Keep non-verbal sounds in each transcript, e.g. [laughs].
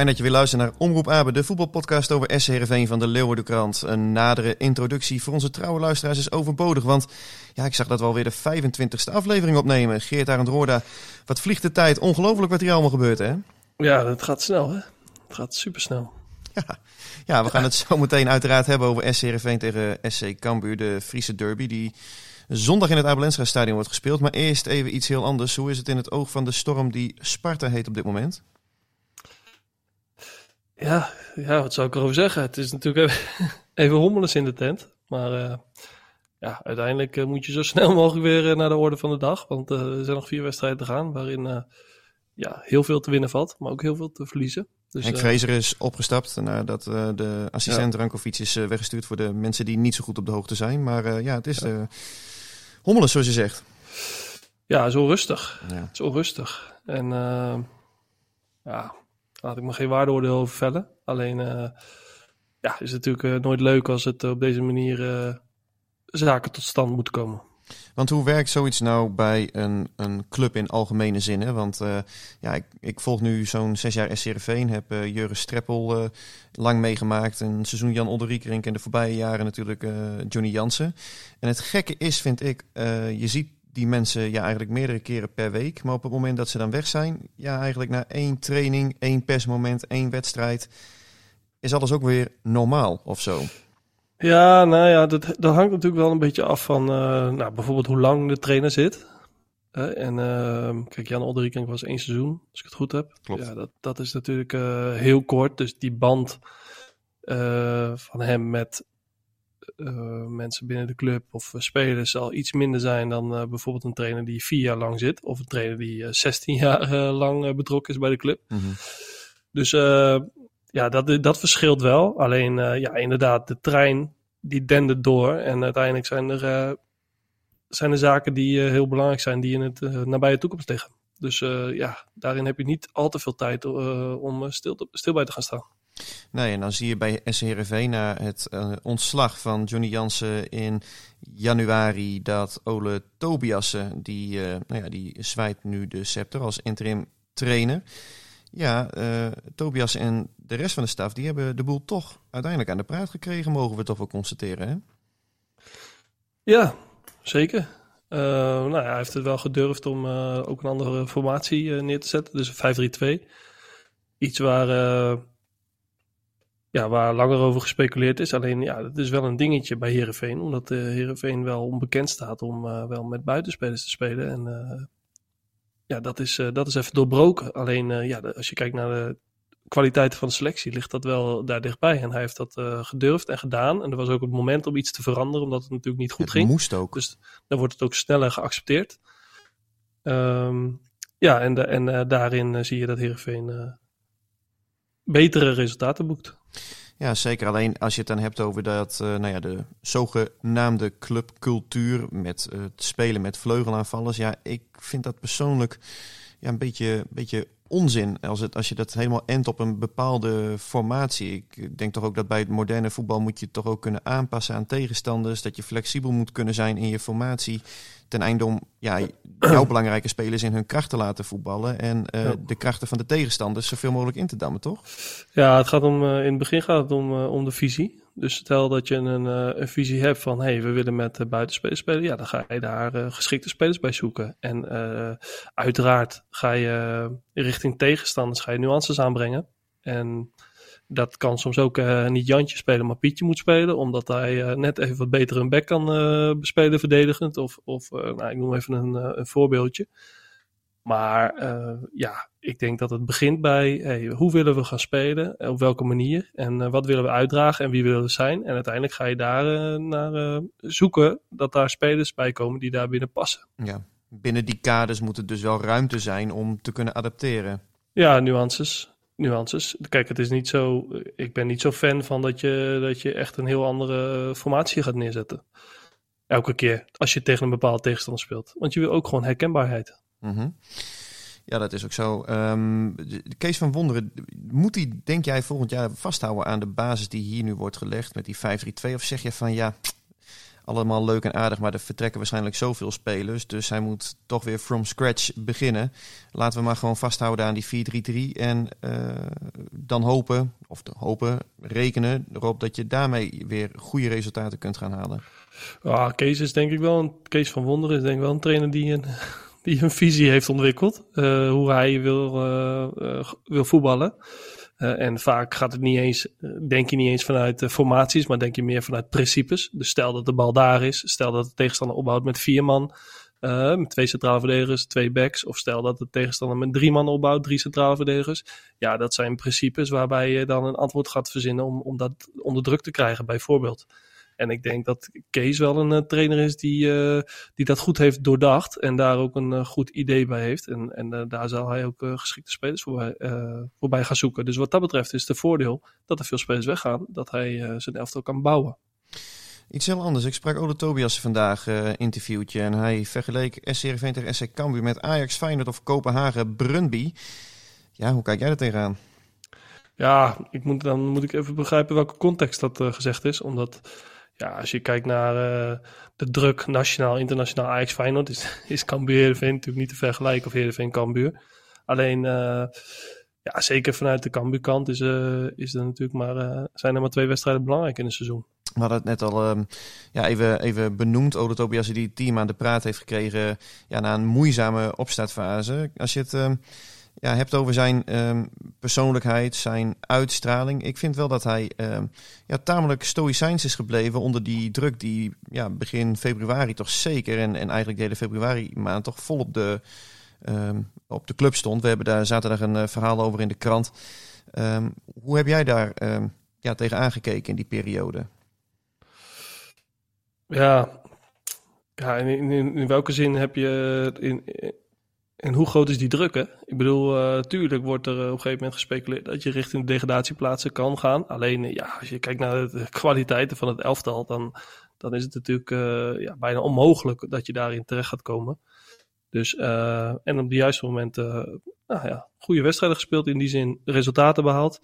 Fijn dat je weer luistert naar Omroep Abe, de voetbalpodcast over SC Heerenveen van de Leeuwardenkrant. Een nadere introductie voor onze trouwe luisteraars is overbodig, want ja, ik zag dat we alweer de 25e aflevering opnemen. Geert Arend Roorda, wat vliegt de tijd. Ongelooflijk wat hier allemaal gebeurt, hè? Ja, het gaat snel, hè? Het gaat supersnel. Ja, ja we gaan het zo meteen uiteraard hebben over SC Heerenveen tegen SC Cambuur, de Friese derby, die zondag in het Abelensra stadion wordt gespeeld. Maar eerst even iets heel anders. Hoe is het in het oog van de storm die Sparta heet op dit moment? Ja, ja, wat zou ik erover zeggen? Het is natuurlijk even, [laughs] even hommeles in de tent. Maar eh, ja, uiteindelijk eh, moet je zo [laughs] snel mogelijk weer eh, naar de orde van de dag. Want er zijn nog vier wedstrijden te gaan waarin ja, heel veel te winnen valt, maar ook heel veel te verliezen. Dus, Henk Vrezer is opgestapt nadat de assistent Rankovic is weggestuurd voor de mensen die niet zo goed op de hoogte zijn. Maar ja, het is de hommeles zoals je zegt. ja, zo rustig. Ja. Zo rustig. En ja, laat ik me geen waardeoordeel over vellen. Alleen, eh, ja, is het natuurlijk eh, nooit leuk als het op deze manier eh, zaken tot stand moeten komen. Want hoe werkt zoiets nou bij een, een club in algemene zin? Hè? Want eh, ja, ik, ik volg nu zo'n zes jaar SCRV, heb uh, Jurgen Streppel eh, lang meegemaakt. Een seizoen Jan Olderiekerink en de voorbije jaren natuurlijk eh, Johnny Jansen. En het gekke is, vind ik, eh, je ziet die mensen ja, eigenlijk meerdere keren per week. Maar op het moment dat ze dan weg zijn, ja, eigenlijk na één training, één persmoment, één wedstrijd, is alles ook weer normaal of zo. Ja, nou ja, dat, dat hangt natuurlijk wel een beetje af van eh, nou, bijvoorbeeld hoe lang de trainer zit. En eh, kijk, Jan Olderieking was één seizoen, als ik het goed heb. Klopt. Ja, dat, dat is natuurlijk eh, heel kort. Dus die band eh, van hem met mensen binnen de club of eh, spelers zal iets minder zijn dan eh, bijvoorbeeld een trainer die vier jaar lang zit. Of een trainer die eh, 16 [laughs] jaar eh, lang eh, betrokken is bij de club. Dus eh, ja, dat, dat verschilt wel. Alleen eh, ja, inderdaad, de trein die dendert door. En uiteindelijk zijn er, eh, zijn er zaken die eh, heel belangrijk zijn, die in het eh, nabije toekomst liggen. Dus eh, ja, daarin heb je niet al te veel tijd eh, om eh, stil, te- stil bij te gaan staan. Nee, en dan zie je bij SC Heerenveen na het eh, ontslag van Johnny Jansen in januari dat Ole Tobiassen, die, eh nou ja, die zwaait nu de scepter als interim trainer. Ja, eh Tobias en de rest van de staf, die hebben de boel toch uiteindelijk aan de praat gekregen, mogen we toch wel constateren. Hè? Ja, zeker. Nou, ja, hij heeft het wel gedurfd om ook een andere formatie neer te zetten. Dus een 5-3-2. Iets waar, ja, waar langer over gespeculeerd is. Alleen, ja, dat is wel een dingetje bij Herenveen. Omdat Herenveen wel onbekend staat om eh, wel met buitenspelers te spelen. En eh, ja, dat is, eh, dat is even doorbroken. Alleen, eh, ja, de- als je kijkt naar de kwaliteit van de selectie, ligt dat wel daar dichtbij. En hij heeft dat eh, gedurfd en gedaan. En er was ook het moment om iets te veranderen, omdat het natuurlijk niet goed het ging. moest ook. Dus dan wordt het ook sneller geaccepteerd. Ehm, ja, en, de, en eh, daarin eh, zie je dat Heerenveen eh betere resultaten boekt. Ja, zeker. Alleen als je het dan hebt over dat, eh, nou ja, de zogenaamde clubcultuur met eh, het spelen met vleugelaanvallers. Ja, ik vind dat persoonlijk ja, een beetje, beetje onzin als, het, als je dat helemaal endt op een bepaalde formatie. Ik denk toch ook dat bij het moderne voetbal moet je toch ook kunnen aanpassen aan tegenstanders. Dat je flexibel moet kunnen zijn in je formatie. Ten einde om ja, jouw [clears throat] belangrijke spelers in hun kracht te laten voetballen. En eh, Ja. de krachten van de tegenstanders zoveel mogelijk in te dammen, toch? Ja, het gaat om, eh, in het begin gaat het om, eh, om de visie. Dus stel dat je een, eh, een visie hebt van, hey, we willen met uh, buitenspelers spelen. Ja, dan ga je daar uh, geschikte spelers bij zoeken. En uiteraard ga je richting tegenstanders ga je nuances aanbrengen. En dat kan soms ook uh, niet Jantje spelen, maar Pietje moet spelen. Omdat hij net even wat beter een back kan uh, bespelen verdedigend. Of, of nou, ik noem even een, een voorbeeldje. Maar ja, ik denk dat het begint bij hey, hoe willen we gaan spelen, op welke manier en uh, wat willen we uitdragen en wie willen we zijn. En uiteindelijk ga je daar uh, naar zoeken dat daar spelers bij komen die daar binnen passen. Ja, binnen die kaders moet het dus wel ruimte zijn om te kunnen adapteren. Ja, nuances. Nuances. Kijk, het is niet zo. Ik ben niet zo fan van dat je, dat je echt een heel andere formatie gaat neerzetten. Elke keer als je tegen een bepaalde tegenstander speelt. Want je wil ook gewoon herkenbaarheid. Mm -hmm. Ja, dat is ook zo. Um, Kees van Wonderen, moet hij, denk jij, volgend jaar vasthouden aan de basis die hier nu wordt gelegd met die 5-3-2? Of zeg je van ja, allemaal leuk en aardig, maar er vertrekken waarschijnlijk zoveel spelers. Dus hij moet toch weer from scratch beginnen. Laten we maar gewoon vasthouden aan die 4-3-3 en uh, dan hopen, of hopen, rekenen erop dat je daarmee weer goede resultaten kunt gaan halen. Ja, Kees is denk ik wel een Kees van Wonderen is denk ik wel een trainer die een die een visie heeft ontwikkeld. Uh, hoe hij wil, uh, uh, wil voetballen. en vaak gaat het niet eens, denk je niet eens vanuit formaties, maar denk je meer vanuit principes. Dus stel dat de bal daar is, stel dat de tegenstander opbouwt met vier man, met twee centrale verdedigers, twee backs. Of stel dat de tegenstander met drie man opbouwt, drie centrale verdedigers. Ja, dat zijn principes waarbij je dan een antwoord gaat verzinnen om, om dat onder druk te krijgen, bijvoorbeeld. En ik denk dat Kees wel een uh, trainer is die, uh, die dat goed heeft doordacht. En daar ook een uh, goed idee bij heeft. En, en daar zal hij ook geschikte spelers voorbij, voorbij gaan zoeken. Dus wat dat betreft is het voordeel dat er veel spelers weggaan. Dat hij zijn elftal kan bouwen. Iets heel anders. Ik sprak Ole Tobias vandaag uh, interviewtje. En hij vergeleek SC Heerenveen tegen SC Cambuur met Ajax, Feyenoord of Kopenhagen, Brøndby. Ja, hoe kijk jij er tegenaan? Ja, ik moet, dan moet ik even begrijpen welke context dat uh, gezegd is. Omdat ja, als je kijkt naar uh, de druk nationaal, internationaal Ajax Feyenoord, is, [laughs] is Cambuur Heerenveen natuurlijk niet te vergelijken of Heerenveen Cambuur. Alleen, uh, ja, zeker vanuit de Cambuur kant is, uh, is er natuurlijk maar, zijn er maar twee wedstrijden belangrijk in het seizoen. We hadden het net al um, ja, even, even benoemd, Ode Tobias die team aan de praat heeft gekregen ja, na een moeizame opstartfase. Als je het... Um, ja, hebt over zijn um, persoonlijkheid, zijn uitstraling. Ik vind wel dat hij um, ja, tamelijk stoïcijns is gebleven onder die druk die ja, begin februari toch zeker en, en eigenlijk de hele februari maand toch vol op de, um, op de club stond. We hebben daar zaterdag een uh, verhaal over in de krant. hoe heb jij daar ja, tegen aangekeken in die periode? Ja, ja in, in, in welke zin heb je in, en hoe groot is die druk? Hè? Ik bedoel, uh, tuurlijk wordt er uh, op een gegeven moment gespeculeerd dat je richting de degradatieplaatsen kan gaan. Alleen, uh, ja, als je kijkt naar de kwaliteiten van het elftal, dan, dan is het natuurlijk ja, bijna onmogelijk dat je daarin terecht gaat komen. Dus, en op de juiste moment, nou ja, goede wedstrijden gespeeld, in die zin resultaten behaald.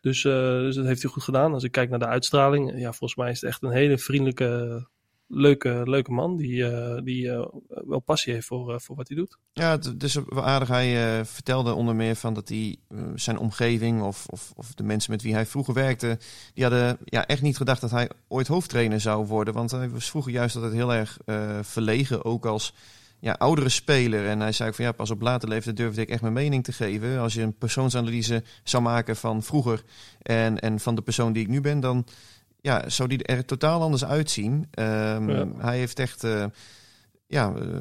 Dus, dus dat heeft hij goed gedaan. Als ik kijk naar de uitstraling, ja, volgens mij is het echt een hele vriendelijke leuke, leuke man die, uh, die uh, wel passie heeft voor, uh, voor wat hij doet. Ja, het is wel aardig. Hij vertelde onder meer van dat hij zijn omgeving of, of, of, de mensen met wie hij vroeger werkte, die hadden ja, echt niet gedacht dat hij ooit hoofdtrainer zou worden. Want hij was vroeger juist altijd heel erg verlegen, ook als ja, oudere speler. En hij zei van ja, pas op later leeftijd durfde ik echt mijn mening te geven. Als je een persoonsanalyse zou maken van vroeger en, en van de persoon die ik nu ben, dan ja, zou die er totaal anders uitzien. Um, ja. Hij heeft echt uh, ja, uh,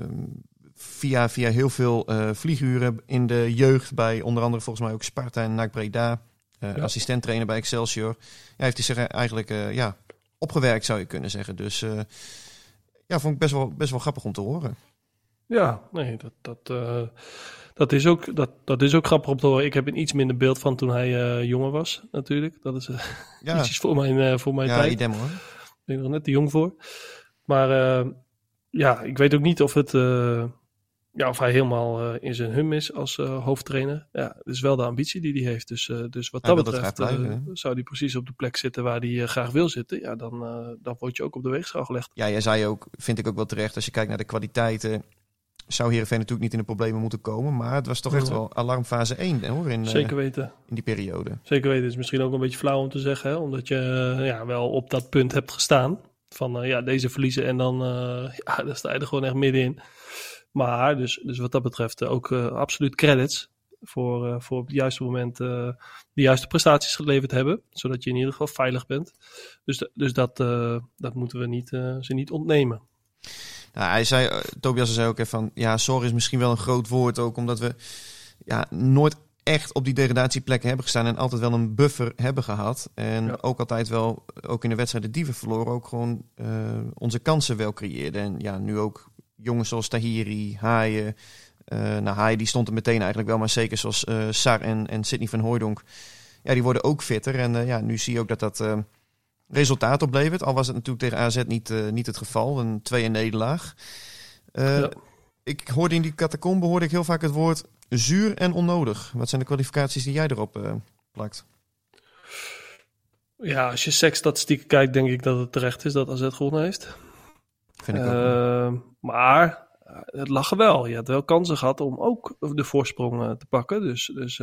via, via heel veel uh, vlieguren in de jeugd bij onder andere volgens mij ook Sparta en NAC Breda. Ja. Assistent trainer bij Excelsior. Ja, heeft hij zich eigenlijk ja, opgewerkt zou je kunnen zeggen. Dus ja, vond ik best wel, best wel grappig om te horen. Ja, nee, dat, dat, dat, is ook, dat, dat is ook grappig om te horen. Ik heb een iets minder beeld van toen hij uh, jonger was, natuurlijk. Dat is uh, [laughs] ja. ietsjes voor mijn, uh, voor mijn ja, tijd. idem hoor. Ik ben er net te jong voor. Maar ja, ik weet ook niet of het, ja, of hij helemaal eh, in zijn hum is als eh, hoofdtrainer. Ja, dat is wel de ambitie die hij heeft. Dus, eh, dus wat Hij dat betreft blijven, eh, zou hij precies op de plek zitten waar hij eh, graag wil zitten. Ja, dan, eh, dan word je ook op de weegschaal gelegd. Ja, jij zei ook, vind ik ook wel terecht, als je kijkt naar de kwaliteiten, zou Heerenveen natuurlijk niet in de problemen moeten komen. Maar het was toch echt wel alarmfase 1 hoor, in, eh, Zeker weten. in die periode. Zeker weten. Het is misschien ook een beetje flauw om te zeggen, hè? omdat je eh, ja, wel op dat punt hebt gestaan. Van eh, ja, deze verliezen en dan uh, [laughs] ja, daar sta je er gewoon echt middenin. Maar dus, dus wat dat betreft ook uh, absoluut credits voor, voor op het juiste moment de juiste prestaties geleverd hebben. Zodat je in ieder geval veilig bent. Dus, dus dat, dat moeten we niet, ze niet ontnemen. Nou, hij zei, uh, Tobias zei ook even van, ja, zorg is misschien wel een groot woord ook, omdat we ja, nooit echt op die degradatieplekken hebben gestaan en altijd wel een buffer hebben gehad. En ja. ook altijd wel, ook in de wedstrijden die we verloren, ook gewoon uh, onze kansen wel creëerden. En ja, nu ook jongens zoals Tahiri, Haaien. Uh, nou, Haaien die stond er meteen eigenlijk wel, maar zeker zoals uh, Sar en, en Sidney van Hooijdonk. Ja, die worden ook fitter. En ja, nu zie je ook dat dat resultaat oplevert. Al was het natuurlijk tegen AZ niet, uh, niet het geval. Een 2 nederlaag. Uh, ja. Ik hoorde in die catacombe hoorde ik heel vaak het woord zuur en onnodig. Wat zijn de kwalificaties die jij erop uh, plakt? Ja, als je seksstatistieken kijkt, denk ik dat het terecht is dat AZ gewonnen heeft. Vind ik ook. Maar het lag er wel. Je had wel kansen gehad om ook de voorsprong te pakken. Dus, dus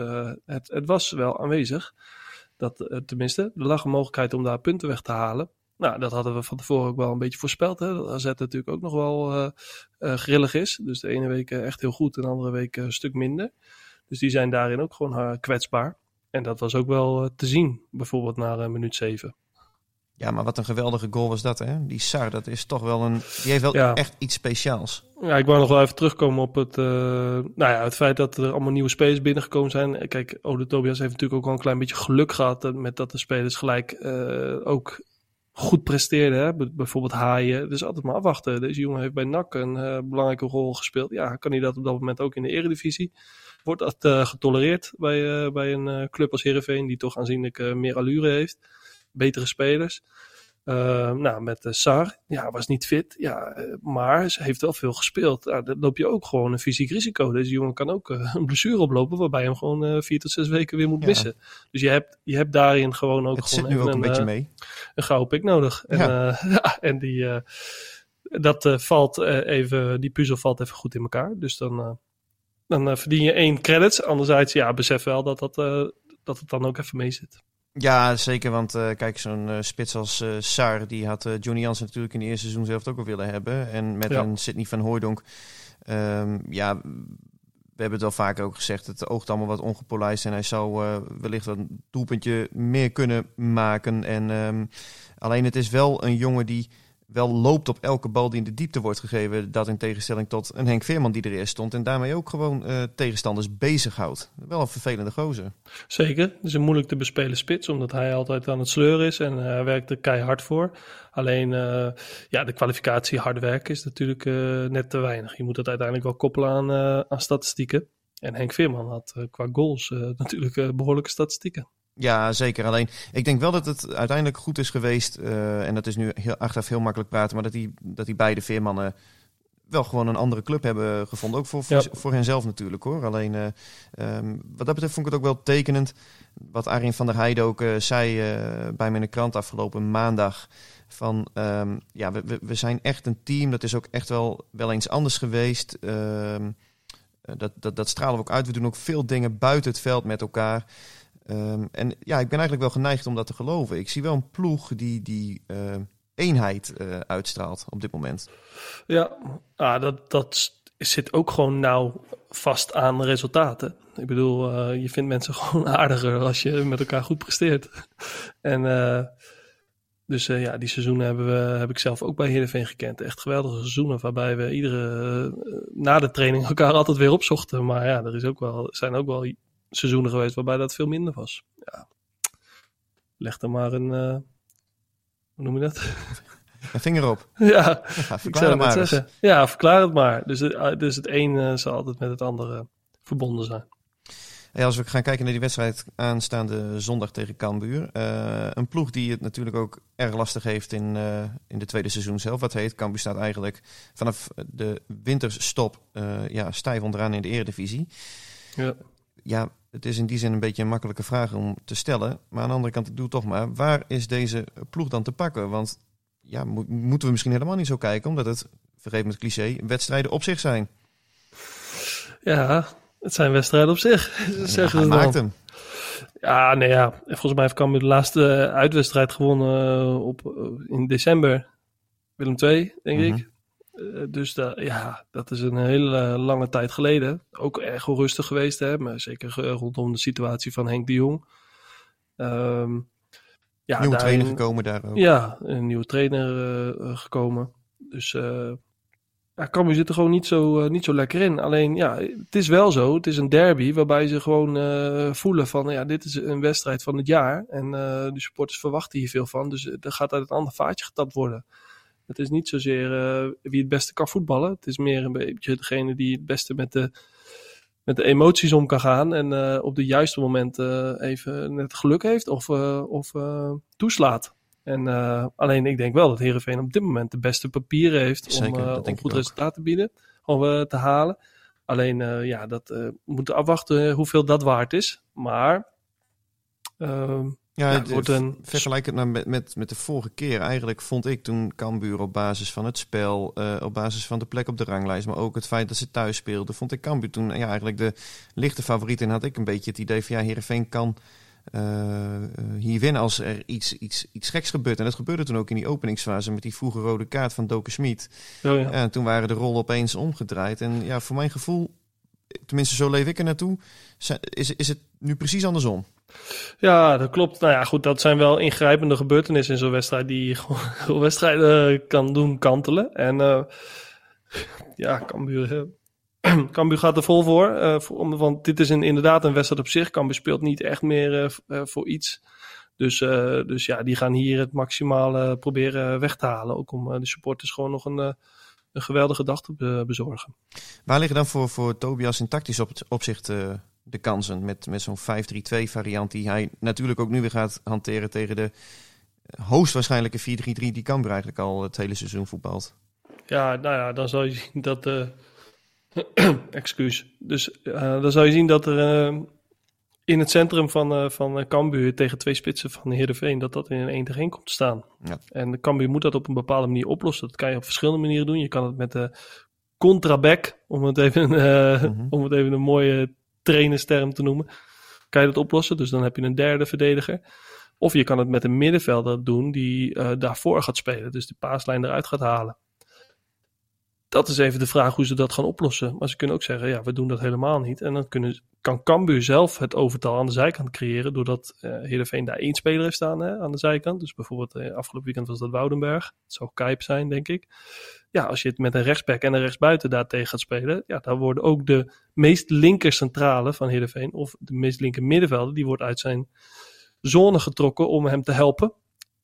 het, het, was wel aanwezig. Dat, uh, tenminste, er lag een mogelijkheid om daar punten weg te halen. Nou, dat hadden we van tevoren ook wel een beetje voorspeld. Hè? Dat AZ natuurlijk ook nog wel grillig is. Dus de ene week echt heel goed en de andere week een stuk minder. Dus die zijn daarin ook gewoon kwetsbaar. En dat was ook wel te zien, bijvoorbeeld na minuut 7. Ja, maar wat een geweldige goal was dat, hè? Die Sar, dat is toch wel een... Die heeft wel ja. echt iets speciaals. Ja, ik wou nog wel even terugkomen op het... Uh, nou ja, het feit dat er allemaal nieuwe spelers binnengekomen zijn. Kijk, Ode Tobias heeft natuurlijk ook wel een klein beetje geluk gehad... met dat de spelers gelijk uh, ook goed presteerden. Hè? Bijvoorbeeld Haaien. Dus altijd maar afwachten. Deze jongen heeft bij NAC een uh, belangrijke rol gespeeld. Ja, kan hij dat op dat moment ook in de eredivisie? Wordt dat getolereerd bij, bij een club als Heerenveen... die toch aanzienlijk meer allure heeft? Betere spelers. Uh, nou, met uh, Sar, ja, was niet fit. Ja, uh, maar ze heeft wel veel gespeeld. Nou, dan loop je ook gewoon een fysiek risico. Deze jongen kan ook uh, [laughs] een blessure oplopen, waarbij je hem gewoon vier tot zes weken weer moet ja. missen. Dus je hebt, je hebt daarin gewoon ook Het gewoon zit nu ook een, een beetje mee. een gouden pik nodig. En, Ja. [laughs] ja, en die, dat valt even, die puzzel valt even goed in elkaar. Dus dan, dan verdien je één credits. Anderzijds, ja, besef wel dat, dat, dat het dan ook even mee zit. Ja, zeker. Want uh, kijk, zo'n uh, spits als uh, Sar, die had Johnny Jansen natuurlijk in het eerste seizoen zelf ook al willen hebben. En met Ja. een Sidney van Hooijdonk, um, ja, we hebben het wel vaker ook gezegd, het oogt allemaal wat ongepolijst en hij zou wellicht wat een doelpuntje meer kunnen maken. En um, alleen het is wel een jongen die wel loopt op elke bal die in de diepte wordt gegeven. Dat in tegenstelling tot een Henk Veerman die er eerst stond. En daarmee ook gewoon uh, tegenstanders bezighoudt. Wel een vervelende gozer. Zeker. Het is een moeilijk te bespelen spits, omdat hij altijd aan het sleuren is en hij uh, werkt er keihard voor. Alleen uh, ja, de kwalificatie hard werken is natuurlijk net te weinig. Je moet het uiteindelijk wel koppelen aan, aan statistieken. En Henk Veerman had qua goals natuurlijk behoorlijke statistieken. Ja, zeker. Alleen, ik denk wel dat het uiteindelijk goed is geweest. Uh, en dat is nu heel, achteraf heel makkelijk praten. Maar dat die, dat die beide veermannen wel gewoon een andere club hebben gevonden. Ook voor, voor, ja. voor henzelf natuurlijk hoor. Alleen, uh, um, wat dat betreft vond ik het ook wel tekenend. Wat Arjen van der Heijden ook uh, zei bij me in de krant afgelopen maandag. Van, um, ja, we, we zijn echt een team. Dat is ook echt wel, wel eens anders geweest. Um, dat, dat, dat stralen we ook uit. We doen ook veel dingen buiten het veld met elkaar. Um, en ja, ik ben eigenlijk wel geneigd om dat te geloven. Ik zie wel een ploeg die die uh, eenheid uh, uitstraalt op dit moment. Ja, ah, dat, dat zit ook gewoon nauw vast aan resultaten. Ik bedoel, uh, je vindt mensen [laughs] gewoon aardiger als je met elkaar goed presteert. [laughs] en dus ja, die seizoenen hebben we, heb ik zelf ook bij Heerenveen gekend. Echt geweldige seizoenen waarbij we iedere na de training elkaar altijd weer opzochten. Maar ja, er is ook wel, zijn ook wel seizoenen geweest waarbij dat veel minder was. Ja. Leg er maar een. Uh, hoe noem je dat? [laughs] Een vinger op. [laughs] Ja, ja zou het maar zeggen. Ja, verklaar het maar. Dus, het, dus het een uh, zal altijd met het andere verbonden zijn. Hey, als we gaan kijken naar die wedstrijd aanstaande zondag tegen Cambuur. eh, een ploeg die het natuurlijk ook erg lastig heeft in, eh, in de tweede seizoen zelf. Wat heet, Cambuur staat eigenlijk vanaf de winterstop eh, ja, stijf onderaan in de eredivisie. Ja. Ja, het is in die zin een beetje een makkelijke vraag om te stellen. Maar aan de andere kant, doe het toch maar. Waar is deze ploeg dan te pakken? Want ja, mo- moeten we misschien helemaal niet zo kijken, omdat het, vergeet me het cliché, wedstrijden op zich zijn. ja, het zijn wedstrijden op zich, [laughs] zeggen dan. maakt hem. Ja, nee ja. En Volgens mij heeft Cambuur de laatste eh, uitwedstrijd gewonnen eh, op, eh, in december. Willem II, denk Mhm. ik. Eh, dus da- ja, dat is een hele lange tijd geleden. Ook erg onrustig geweest, hè. Maar zeker eh, rondom de situatie van Henk de Jong. Ehm, ja, Nieuwe daarin- trainer gekomen daar ook. Ja, een nieuwe trainer eh, eh, gekomen. Dus eh ja, zit er gewoon niet zo, eh, niet zo lekker in. Alleen ja, het is wel zo. Het is een derby waarbij ze gewoon eh, voelen van ja, dit is een wedstrijd van het jaar. En eh, de supporters verwachten hier veel van. Dus eh, er gaat uit een ander vaatje getapt worden. Het is niet zozeer eh, wie het beste kan voetballen. Het is meer een beetje degene die het beste met de, met de emoties om kan gaan. En eh, op de juiste moment eh, even net geluk heeft of, of toeslaat. En alleen ik denk wel dat Herenveen op dit moment de beste papieren heeft Zeker, om, om goed resultaat te bieden, om te halen. Alleen ja, dat moeten afwachten hoeveel dat waard is. Maar uh, Ja, het wordt een Vergelijk het nou met, met, met de vorige keer. Eigenlijk vond ik toen Cambuur op basis van het spel, eh, op basis van de plek op de ranglijst, maar ook het feit dat ze thuis speelden, vond ik Cambuur toen ja, eigenlijk de lichte favoriet. En had ik een beetje het idee van ja, Heerenveen kan eh, eh, hier winnen als er iets, iets, iets geks gebeurt. En dat gebeurde toen ook in die openingsfase met die vroege rode kaart van Doken Smit. oh, ja. En toen waren de rollen opeens omgedraaid. En ja, voor mijn gevoel, tenminste zo leef ik er naartoe, is, is het nu precies andersom. Ja, dat klopt. Nou ja, goed, dat zijn wel ingrijpende gebeurtenissen in zo'n wedstrijd die gewoon [laughs] wedstrijden kan doen kantelen. En uh, ja, uh, [clears throat] Cambuur gaat er vol voor, want dit is een, inderdaad een wedstrijd op zich. Cambuur speelt niet echt meer voor iets. Dus, dus ja, die gaan hier het maximale proberen weg te halen. Ook om de supporters gewoon nog een, een geweldige dag te be bezorgen. Waar liggen dan voor, voor Tobias in tactisch op opzicht uh, de kansen met, met zo'n 5-3-2 variant die hij natuurlijk ook nu weer gaat hanteren tegen de hoogstwaarschijnlijke 4-3-3 die Cambuur eigenlijk al het hele seizoen voetbalt? Ja, nou ja, dan zal je zien dat... Uh, [clears throat] excuus. Dus uh, dan zal je zien dat er uh, in het centrum van, uh, van Cambuur tegen twee spitsen van Heerenveen... dat dat in een 1 tegen 1 komt te staan. Ja. En de Cambuur moet dat op een bepaalde manier oplossen. Dat kan je op verschillende manieren doen. Je kan het met de contraback, om het even, mm -hmm. om het even een mooie trainersterm te noemen... kan je dat oplossen. Dus dan heb je een derde verdediger. Of je kan het met een middenvelder doen die uh, daarvoor gaat spelen. Dus de paaslijn eruit gaat halen. Dat is even de vraag hoe ze dat gaan oplossen. Maar ze kunnen ook zeggen, ja, we doen dat helemaal niet. En dan kunnen, kan Cambuur zelf het overtal aan de zijkant creëren... doordat uh, Heerenveen daar één speler heeft staan hè, aan de zijkant. Dus bijvoorbeeld uh, afgelopen weekend was dat Woudenberg. Het zou Kuip zijn, denk ik. Ja, als je het met een rechtsback en een rechtsbuiten daar tegen gaat spelen... ja, dan worden ook de meest linker centrale van Heerenveen... of de meest linker middenvelder, die wordt uit zijn zone getrokken om hem te helpen.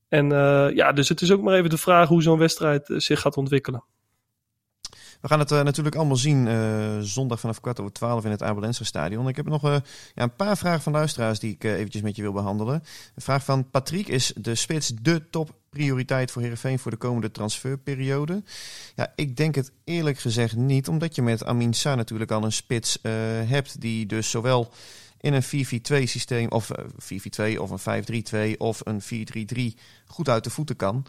En uh, ja, dus het is ook maar even de vraag hoe zo'n wedstrijd zich gaat ontwikkelen. We gaan het uh, natuurlijk allemaal zien uh, zondag vanaf kwart over twaalf in het Abelense stadion. Ik heb nog uh, ja, een paar vragen van luisteraars die ik eventjes met je wil behandelen. Een vraag van Patrick. Is de spits de topprioriteit voor Heerenveen voor de komende transferperiode? Ja, ik denk het eerlijk gezegd niet. Omdat je met Amin Sa natuurlijk al een spits hebt die dus zowel in een 4-4-2 systeem of 4-4-2 of een 5-3-2 of een 4-3-3 goed uit de voeten kan.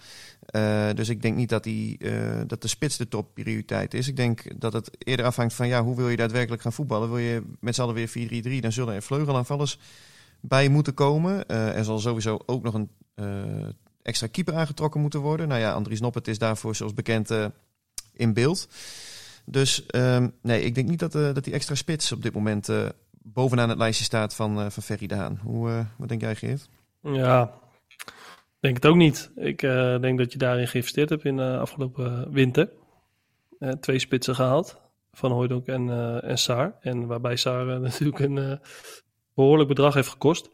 Uh, dus ik denk niet dat, die, uh, dat de spits de topprioriteit is. Ik denk dat het eerder afhangt van ja, hoe wil je daadwerkelijk gaan voetballen. Wil je met z'n allen weer 4-3-3, dan zullen er vleugelaanvallers bij moeten komen. Er zal sowieso ook nog een extra keeper aangetrokken moeten worden. Nou ja, Andries Noppert is daarvoor zoals bekend in beeld. Dus um, nee, ik denk niet dat, dat die extra spits op dit moment bovenaan het lijstje staat van, uh, van Ferry Daan. Hoe, uh, wat denk jij, Geert? Ja, denk het ook niet. Ik uh, denk dat je daarin geïnvesteerd hebt in de afgelopen winter. twee spitsen gehaald, Van Hooydonk en, en Saar. En waarbij Saar [laughs] natuurlijk een behoorlijk bedrag heeft gekost.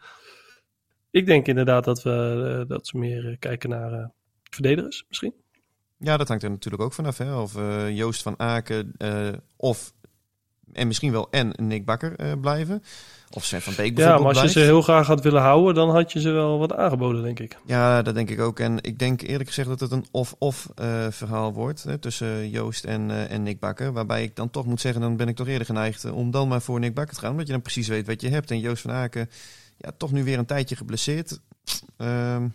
Ik denk inderdaad dat, we, dat ze meer kijken naar verdedigers misschien. Ja, dat hangt er natuurlijk ook vanaf. Hè? Of Joost van Aken of en misschien wel en Nick Bakker eh, blijven. Of Sven van Beek Ja, bijvoorbeeld maar als je blijft. ze heel graag had willen houden, dan had je ze wel wat aangeboden, denk ik. Ja, dat denk ik ook. En ik denk eerlijk gezegd dat het een of-of eh, verhaal wordt hè, tussen Joost en, eh, en Nick Bakker. Waarbij ik dan toch moet zeggen, dan ben ik toch eerder geneigd om dan maar voor Nick Bakker te gaan. Omdat je dan precies weet wat je hebt. En Joost van Aken, ja, toch nu weer een tijdje geblesseerd. Ehm,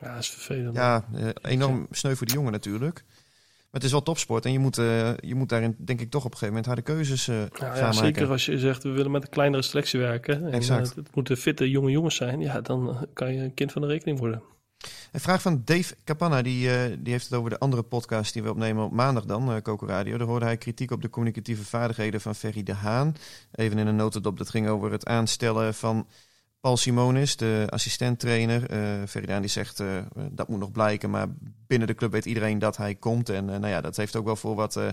Ja, is vervelend. ja, enorm sneu voor die jongen natuurlijk. Maar het is wel topsport en je moet, eh, je moet daarin denk ik toch op een gegeven moment harde keuzes eh, Nou gaan ja, maken. zeker als je zegt we willen met een kleinere selectie werken. En Exact. eh, het moeten fitte jonge jongens zijn. Ja, dan kan je een kind van de rekening worden. Een vraag van Dave Capanna, die, die heeft het over de andere podcast die we opnemen op maandag dan, Coco Radio. Daar hoorde hij kritiek op de communicatieve vaardigheden van Ferry de Haan. Even in een notendop, dat ging over het aanstellen van Paul Simonis, de assistent-trainer. Eh Ferry de Haan die zegt, eh, dat moet nog blijken, maar binnen de club weet iedereen dat hij komt. En eh, nou ja, dat heeft ook wel voor wat... eh,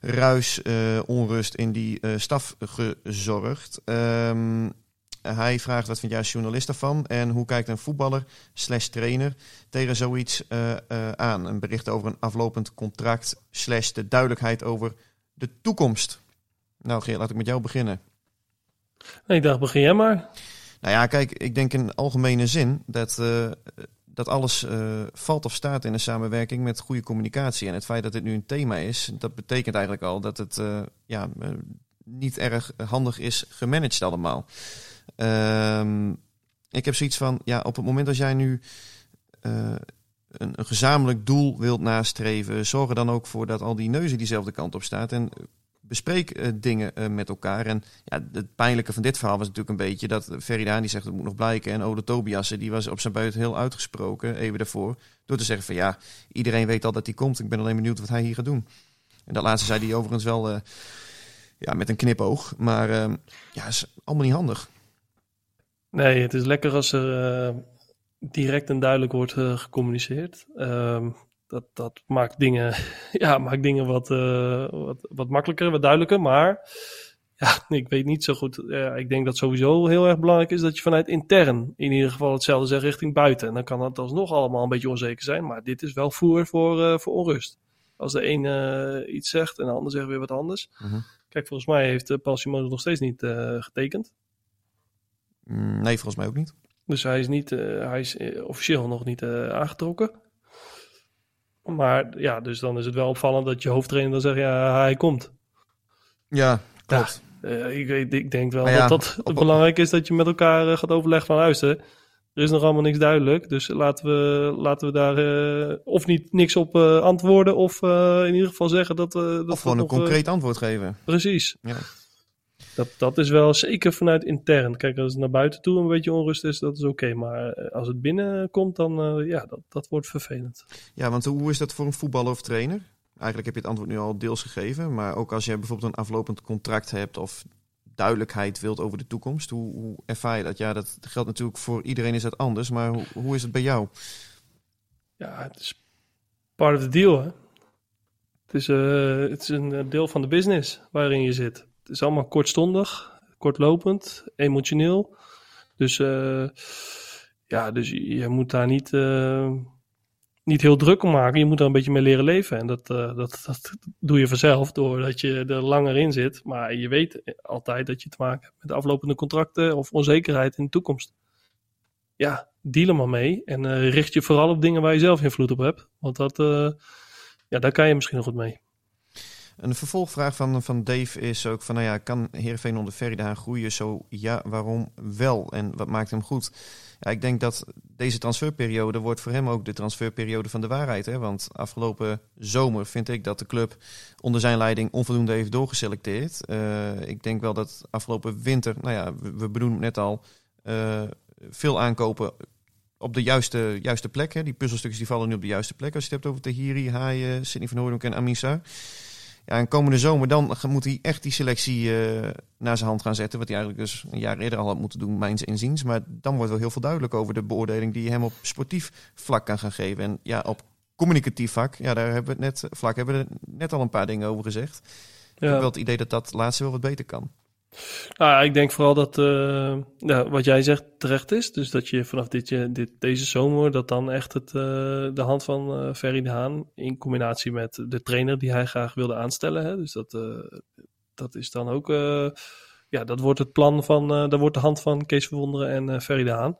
ruis, eh, onrust in die eh, staf gezorgd. Ehm, hij vraagt wat vind jij als journalist daarvan en hoe kijkt een voetballer slash trainer tegen zoiets eh, eh, aan? Een bericht over een aflopend contract slash de duidelijkheid over de toekomst. Nou Geert, laat ik met jou beginnen. Ik dacht, begin jij maar. Nou ja, kijk, ik denk in algemene zin dat, eh, dat alles eh, valt of staat in een samenwerking met goede communicatie. En het feit dat dit nu een thema is, dat betekent eigenlijk al dat het eh, ja, niet erg handig is gemanaged allemaal. Ehm, ik heb zoiets van, ja, op het moment dat jij nu een, gezamenlijk doel wilt nastreven, zorg er dan ook voor dat al die neuzen diezelfde kant op staat. En bespreek eh, dingen eh, met elkaar. En ja, het pijnlijke van dit verhaal was natuurlijk een beetje dat Feridaan die zegt het moet nog blijken. En Ode Tobiasse die was op zijn buit heel uitgesproken even daarvoor. Door te zeggen van ja, iedereen weet al dat hij komt. Ik ben alleen benieuwd wat hij hier gaat doen. En dat laatste zei hij overigens wel eh, ja, met een knipoog. Maar eh, ja, is allemaal niet handig. Nee, het is lekker als er eh, direct en duidelijk wordt eh, gecommuniceerd. Ehm, dat, dat maakt dingen, [laughs] ja, maakt dingen wat, eh, wat, wat makkelijker, wat duidelijker. Maar ja, [laughs] ik weet niet zo goed. Ik denk dat sowieso heel erg belangrijk is dat je vanuit intern in ieder geval hetzelfde zegt richting buiten. En dan kan het alsnog allemaal een beetje onzeker zijn. Maar dit is wel voer voor, eh, voor onrust. Als de een eh, iets zegt en de ander zegt weer wat anders. Mhm. Kijk, volgens mij heeft Paul Simone nog steeds niet getekend. Mm, nee, volgens mij ook niet. Dus hij is, niet, hij is officieel nog niet aangetrokken. Maar ja, dus dan is het wel opvallend dat je hoofdtrainer dan zegt, ja, hij komt. Ja, klopt. Eh, ik, ik denk wel ja, dat dat op- belangrijk is dat je met elkaar eh, gaat overleggen van luister. Er is nog allemaal niks duidelijk, dus laten we, laten we daar eh, of niet niks op antwoorden of in ieder geval zeggen dat... dat of gewoon we een nog, concreet antwoord geven. precies. Ja. Dat, dat is wel zeker vanuit intern. Kijk, als het naar buiten toe een beetje onrust is, dat is oké. Maar eh, als het binnenkomt, dan eh, ja, dat, dat wordt vervelend. Ja, want hoe is dat voor een voetballer of trainer? Eigenlijk heb je het antwoord nu al deels gegeven. Maar ook als je bijvoorbeeld een aflopend contract hebt of duidelijkheid wilt over de toekomst. Hoe, hoe ervaar je dat? Ja, dat geldt natuurlijk voor iedereen is dat anders. Maar hoe, hoe is het bij jou? Ja, het is part of the deal, hè. Het is, eh, het is een deel van de business waarin je zit. Het is allemaal kortstondig, kortlopend, emotioneel. Dus eh, ja, dus je moet daar niet, eh, niet heel druk om maken. Je moet er een beetje mee leren leven. En dat, eh, dat, dat doe je vanzelf doordat je er langer in zit. Maar je weet altijd dat je te maken hebt met aflopende contracten of onzekerheid in de toekomst. Ja, deal er maar mee. En richt je vooral op dingen waar je zelf invloed op hebt. Want dat, ja, daar kan je misschien nog goed mee. Een vervolgvraag van, van Dave is ook van, nou ja, kan Heerenveen onder Ferry de Haan groeien? Zo ja, waarom wel? En wat maakt hem goed? Ja, ik denk dat deze transferperiode wordt voor hem ook de transferperiode van de waarheid. Hè? Want afgelopen zomer vind ik dat de club onder zijn leiding onvoldoende heeft doorgeselecteerd. Eh, ik denk wel dat afgelopen winter, nou ja, we, we het net al, eh, veel aankopen op de juiste, juiste plek. Hè? Die puzzelstukjes die vallen nu op de juiste plek. Als je het hebt over Tahiri, Haaien, Sidney van Hooydonk en Amisa. Ja, en komende zomer dan moet hij echt die selectie eh, naar zijn hand gaan zetten. Wat hij eigenlijk dus een jaar eerder al had moeten doen, mijns inziens. Maar dan wordt wel heel veel duidelijk over de beoordeling die je hem op sportief vlak kan gaan geven. En ja, op communicatief vlak, ja, daar hebben we het net, vlak hebben we er net al een paar dingen over gezegd. Ik heb wel het idee dat dat laatste wel wat beter kan. Nou, ik denk vooral dat eh, ja, wat jij zegt terecht is. Dus dat je vanaf dit, je- dit, deze zomer, dat dan echt het, eh, de hand van eh Ferry de Haan in combinatie met de trainer die hij graag wilde aanstellen. Hè, dus dat, eh, dat is dan ook... eh, ja, dat wordt het plan van... eh dat wordt de hand van Kees Verwonderen en eh Ferry de Haan.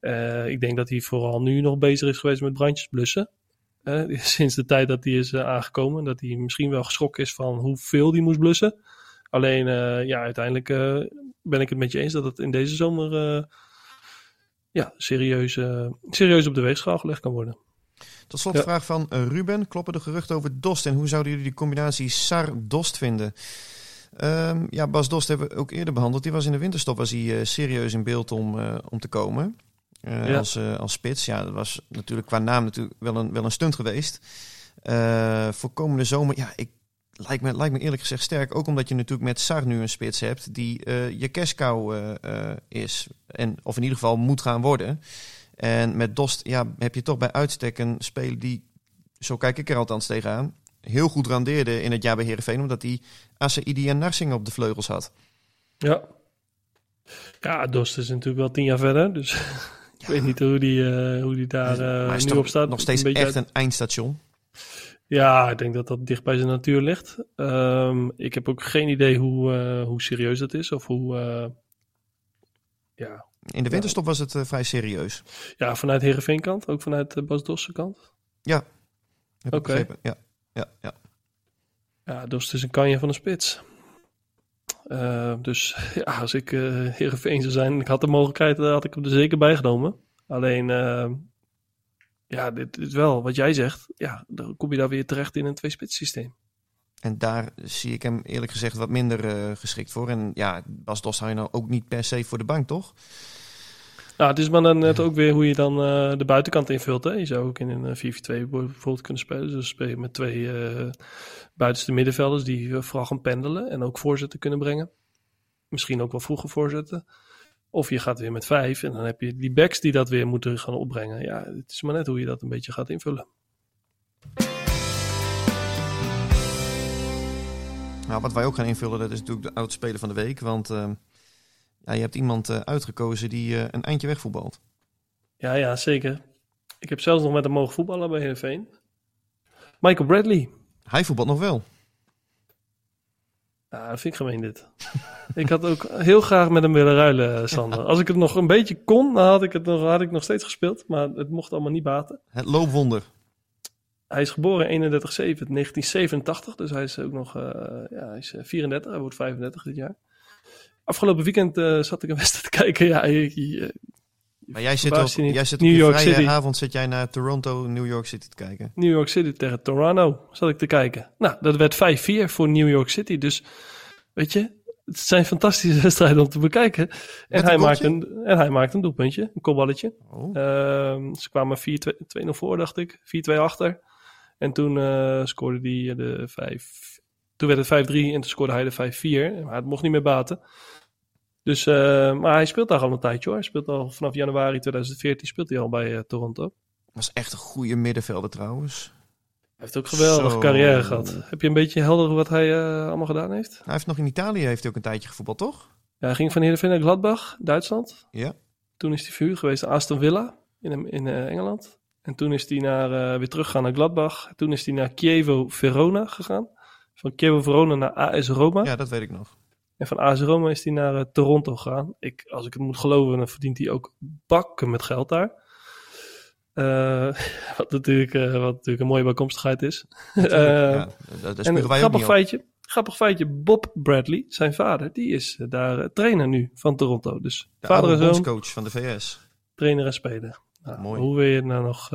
Eh, ik denk dat hij vooral nu nog bezig is geweest met brandjes blussen. Eh, [laughs] sinds de tijd dat hij is eh, aangekomen. Dat hij misschien wel geschrokken is van hoeveel hij moest blussen. Alleen, eh, ja, uiteindelijk eh, ben ik het met je eens dat het in deze zomer... eh, ja, serieus, serieus op de weegschaal gelegd kan worden. Tot slot Ja. de vraag van Ruben. Kloppen de geruchten over Dost en hoe zouden jullie die combinatie Sar-Dost vinden? Ehm, ja, Bas Dost hebben we ook eerder behandeld. Die was in de winterstop was hij, eh, serieus in beeld om, om te komen. Ja. als, als spits. Ja, dat was natuurlijk qua naam natuurlijk wel een, wel een stunt geweest. Voor komende zomer, ja, ik, lijkt, me, lijkt me eerlijk gezegd sterk. Ook omdat je natuurlijk met Sar nu een spits hebt die eh, je cashcow eh, eh, is. En, of in ieder geval moet gaan worden. En met Dost ja, heb je toch bij uitstek een speler die, zo kijk ik er althans tegenaan, heel goed randeerde in het jaar bij Heerenveen. Omdat hij Asaidi en Narsing op de vleugels had. Ja. Ja, Dost is natuurlijk wel tien jaar verder. Dus [laughs] ik weet niet hoe die, hoe die daar nu toch op staat. nog steeds Een echt uit- een eindstation. Ja, ik denk dat dat dicht bij zijn natuur ligt. Ehm, ik heb ook geen idee hoe, eh, hoe serieus dat is. Of hoe... eh, ja. In de winterstop was het eh, vrij serieus. ja, vanuit Heerenveen kant. Ook vanuit de Bas Dossen kant. Heb ik Oké. begrepen. Ja, ja, ja. Ja, Dost is een kanje van een spits. Eh, dus [laughs] ja, als ik eh Heerenveen zou zijn ik had de mogelijkheid, had ik hem er zeker bij genomen. Alleen, eh, ja, dit is wel wat jij zegt. Ja, dan kom je daar weer terecht in een twee-spits systeem. En daar zie ik hem eerlijk gezegd wat minder eh, geschikt voor. En ja, Bas Dost hou je nou ook niet per se voor de bank, toch? Nou, het is maar dan net ook weer hoe je dan eh, de buitenkant invult. Hè? Je zou ook in een eh, 4-4-2 bijvoorbeeld kunnen spelen. Dus speel je met twee eh, buitenste middenvelders die eh, vooral gaan pendelen en ook voorzetten kunnen brengen. Misschien ook wel vroeger voorzetten. Of je gaat weer met vijf en dan heb je die backs die dat weer moeten gaan opbrengen. Ja, het is maar net hoe je dat een beetje gaat invullen. Nou, wat wij ook gaan invullen, dat is natuurlijk de oudspeler van de week. Want eh, ja, je hebt iemand eh, uitgekozen die eh, een eindje wegvoetbalt. Ja, ja, zeker. Ik heb zelfs nog met hem mogen voetballen bij Heerenveen. Michael Bradley. Hij voetbalt nog wel. Ja, dat vind ik gemeen dit. ik had ook heel graag met hem willen ruilen, Sander. Als ik het nog een beetje kon, dan had ik het nog, had ik nog steeds gespeeld. Maar het mocht allemaal niet baten. Het loopwonder. Hij is geboren 31-7 1987. Dus hij is ook nog eh, ja, hij is eh, 34. Hij wordt 35 dit jaar. Afgelopen weekend eh, zat ik een [laughs] wedstrijd te kijken. Ja, je- je- Maar jij zit, op, jij zit New op York City. avond zit jij naar Toronto, New York City te kijken. New York City tegen Toronto zat ik te kijken. Nou, dat werd 5-4 voor New York City. Dus weet je, het zijn fantastische [laughs] wedstrijden om te bekijken. En hij, maakt goaltje? een, en hij maakt een doelpuntje, een kopballetje. Oh. Ehm, ze kwamen 4-2 2-0 voor, dacht ik. 4-2 achter. En toen eh, scoorde hij de 5. Toen werd het 5-3 en toen scoorde hij de 5-4. Maar het mocht niet meer baten. Dus, eh, maar hij speelt daar al een tijdje hoor. Hij speelt al vanaf januari 2014 speelt hij al bij eh, Toronto. Was echt een goede middenvelder trouwens. Hij heeft ook een geweldige Zo. carrière gehad. Heb je een beetje helder wat hij eh, allemaal gedaan heeft? Hij heeft nog in Italië heeft hij ook een tijdje gevoetbald, toch? Ja, hij ging van Heerenveen naar Gladbach, Duitsland. Ja. Toen is hij verhuurd geweest aan Aston Villa in, in eh, Engeland. En toen is hij naar, weer teruggegaan naar Gladbach. Toen is hij naar Chievo Verona gegaan. Van Chievo Verona naar AS Roma. Ja, dat weet ik nog. En van AS Roma is hij naar eh, Toronto gegaan. Ik, als ik het moet geloven, dan verdient hij ook bakken met geld daar. Eh, [laughs] wat, natuurlijk, eh, wat natuurlijk een mooie bijkomstigheid is. [laughs] Ja, en een grappig op. feitje, grappig feitje, Bob Bradley, zijn vader, die is daar trainer nu van Toronto. Dus De vader en zoon, bondscoach van de VS. trainer en speler. Nou, Mooi. Hoe wil je nou nog,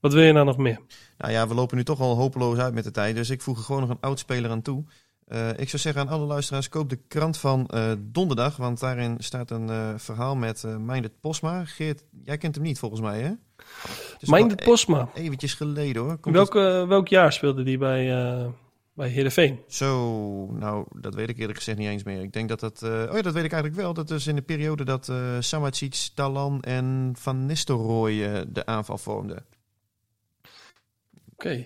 wat wil je nou nog meer? Nou ja, we lopen nu toch al hopeloos uit met de tijd. Dus ik voeg er gewoon nog een oud speler aan toe. Eh, ik zou zeggen aan alle luisteraars, koop de krant van eh, donderdag. Want daarin staat een eh, verhaal met eh Meindert Posma. Geert, jij kent hem niet volgens mij, hè? Het is Mind wel de Posma. e- eventjes geleden hoor. Komt welk, welk jaar speelde die bij, bij Heerenveen? Zo, nou, dat weet ik eerlijk gezegd niet eens meer. Ik denk dat dat... oh ja, dat weet ik eigenlijk wel. Dat is in de periode dat Samacic, Talan en Van Nistelrooy de aanval vormden.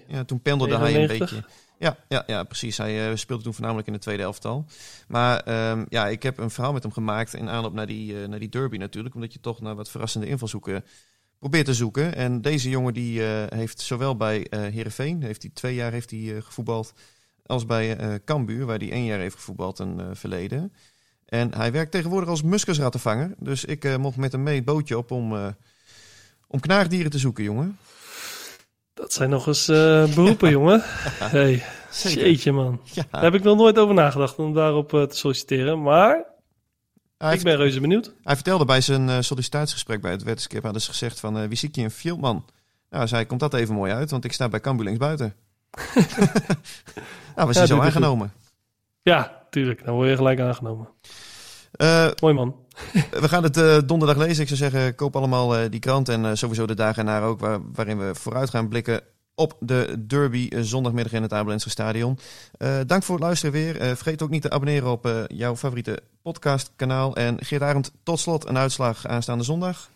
Ja, toen pendelde hij een 99. beetje. Ja, ja, ja, precies. Hij eh, speelde toen voornamelijk in de tweede elftal. Maar ehm, ja, ik heb een verhaal met hem gemaakt in aanloop naar die, eh, naar die derby natuurlijk. Omdat je toch naar wat verrassende invalshoeken probeert te zoeken. En deze jongen die eh, heeft zowel bij eh Heerenveen, heeft hij twee jaar heeft hij, gevoetbald. als bij Cambuur, waar hij één jaar heeft gevoetbald eh, verleden. En hij werkt tegenwoordig als muskusrattenvanger. Dus ik mocht met hem mee het bootje op om, om knaagdieren te zoeken, jongen. Dat zijn nog eens eh, beroepen, jongen. [laughs] Hey, jeetje man. Ja, Daar heb ik nog nooit over nagedacht om daarop eh, te solliciteren. Maar hij, ik ben reuze benieuwd. hij vertelde bij zijn eh, sollicitatiegesprek bij het wetenschap, hadden ze gezegd van, wie zie ik je een fieldman? Nou, zei, komt dat even mooi uit, want ik sta bij Cambuur links buiten. [laughs] nou, was Ja, hij zo aangenomen. Ja, tuurlijk. Dan word je gelijk aangenomen. Mooi man. [laughs] We gaan het eh, donderdag lezen. Ik zou zeggen, koop allemaal eh, die krant. En eh, sowieso de dagen erna ook, waar, waarin we vooruit gaan blikken op de derby zondagmiddag in het Abelense Stadion. Dank voor het luisteren weer. Vergeet ook niet te abonneren op jouw favoriete podcastkanaal. En Geert Arend, tot slot een uitslag aanstaande zondag.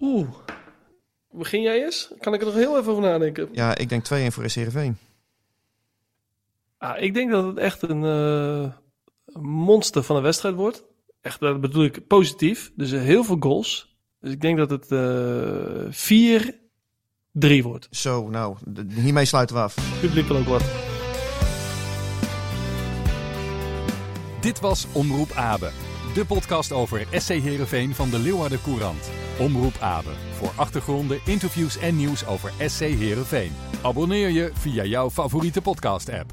Oeh. Begin jij eens? Kan ik er nog heel even over nadenken? Ja, ik denk 2-1 voor SC Heerenveen. Ah, ik denk dat het echt een een monster van een wedstrijd wordt. Echt, dat bedoel ik positief. Dus eh, heel veel goals. Dus ik denk dat het eh 4-3 wordt. Zo, nou, hiermee sluiten we af. Het publiek wil ook wat. Dit was Omroep Abe. De podcast over SC Heerenveen van de Leeuwarden Courant. Omroep Abe. Voor achtergronden, interviews en nieuws over SC Heerenveen. Abonneer je via jouw favoriete podcast app.